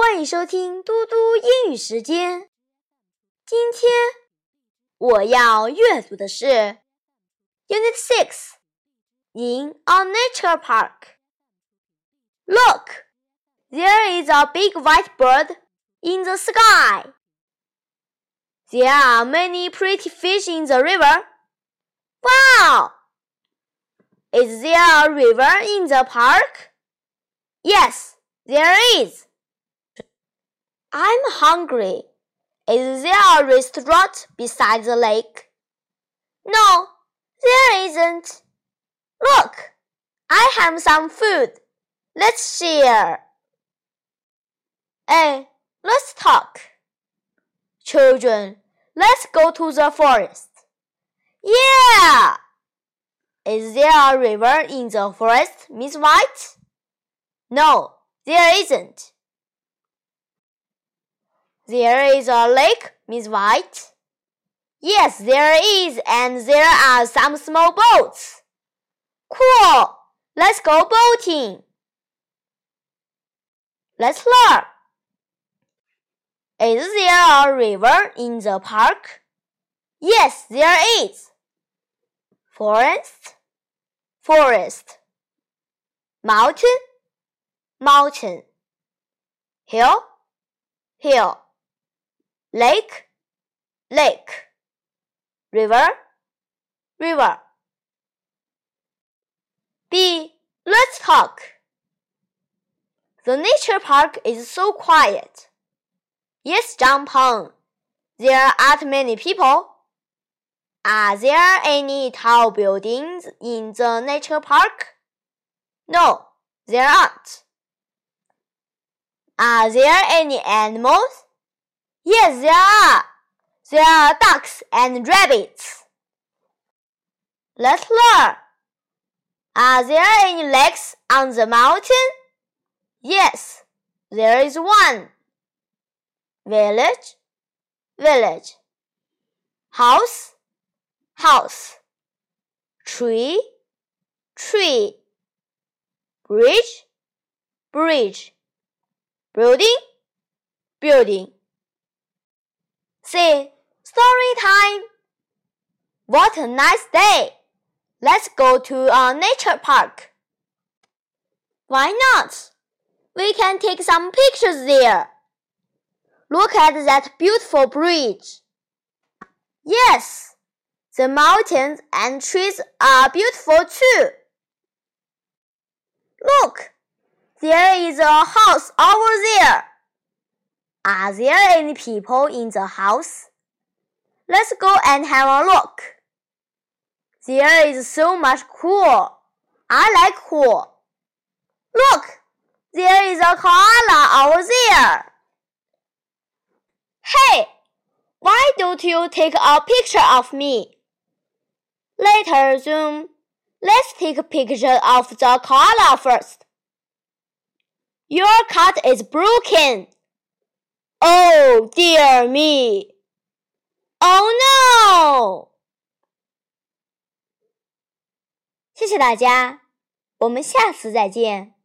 欢迎收听嘟嘟英语时间。今天我要阅读的是 Unit Six in a nature park. Look, there is a big white bird in the sky. There are many pretty fish in the river. Wow! Is there a river in the park? Yes, there is. I'm hungry. Is there a restaurant beside the lake? No, there isn't. Look, I have some food. Let's share. Hey, let's talk. Children, let's go to the forest. Yeah! Is there a river in the forest, Miss White? No, there isn't. There is a lake, Miss White. Yes, there is, and there are some small boats. Cool! Let's go boating. Let's learn. Is there a river in the park? Yes, there is. Forest, forest. Mountain, mountain. Hill, hill lake, lake, river, river. B. Let's talk. The nature park is so quiet. Yes, Zhang Peng. There aren't many people. Are there any tall buildings in the nature park? No, there aren't. Are there any animals? Yes, there are. There are ducks and rabbits. Let's learn. Are there any lakes on the mountain? Yes, there is one. Village, village. House, house. Tree, tree. Bridge, bridge. Building, building. See, story time. What a nice day. Let's go to a nature park. Why not? We can take some pictures there. Look at that beautiful bridge. Yes, the mountains and trees are beautiful too. Look, there is a house over there. Are there any people in the house? Let's go and have a look. There is so much cool. I like cool. Look, there is a koala over there. Hey, why don't you take a picture of me? Later, Zoom. Let's take a picture of the koala first. Your cut is broken. Oh dear me! Oh no! 谢谢大家，我们下次再见。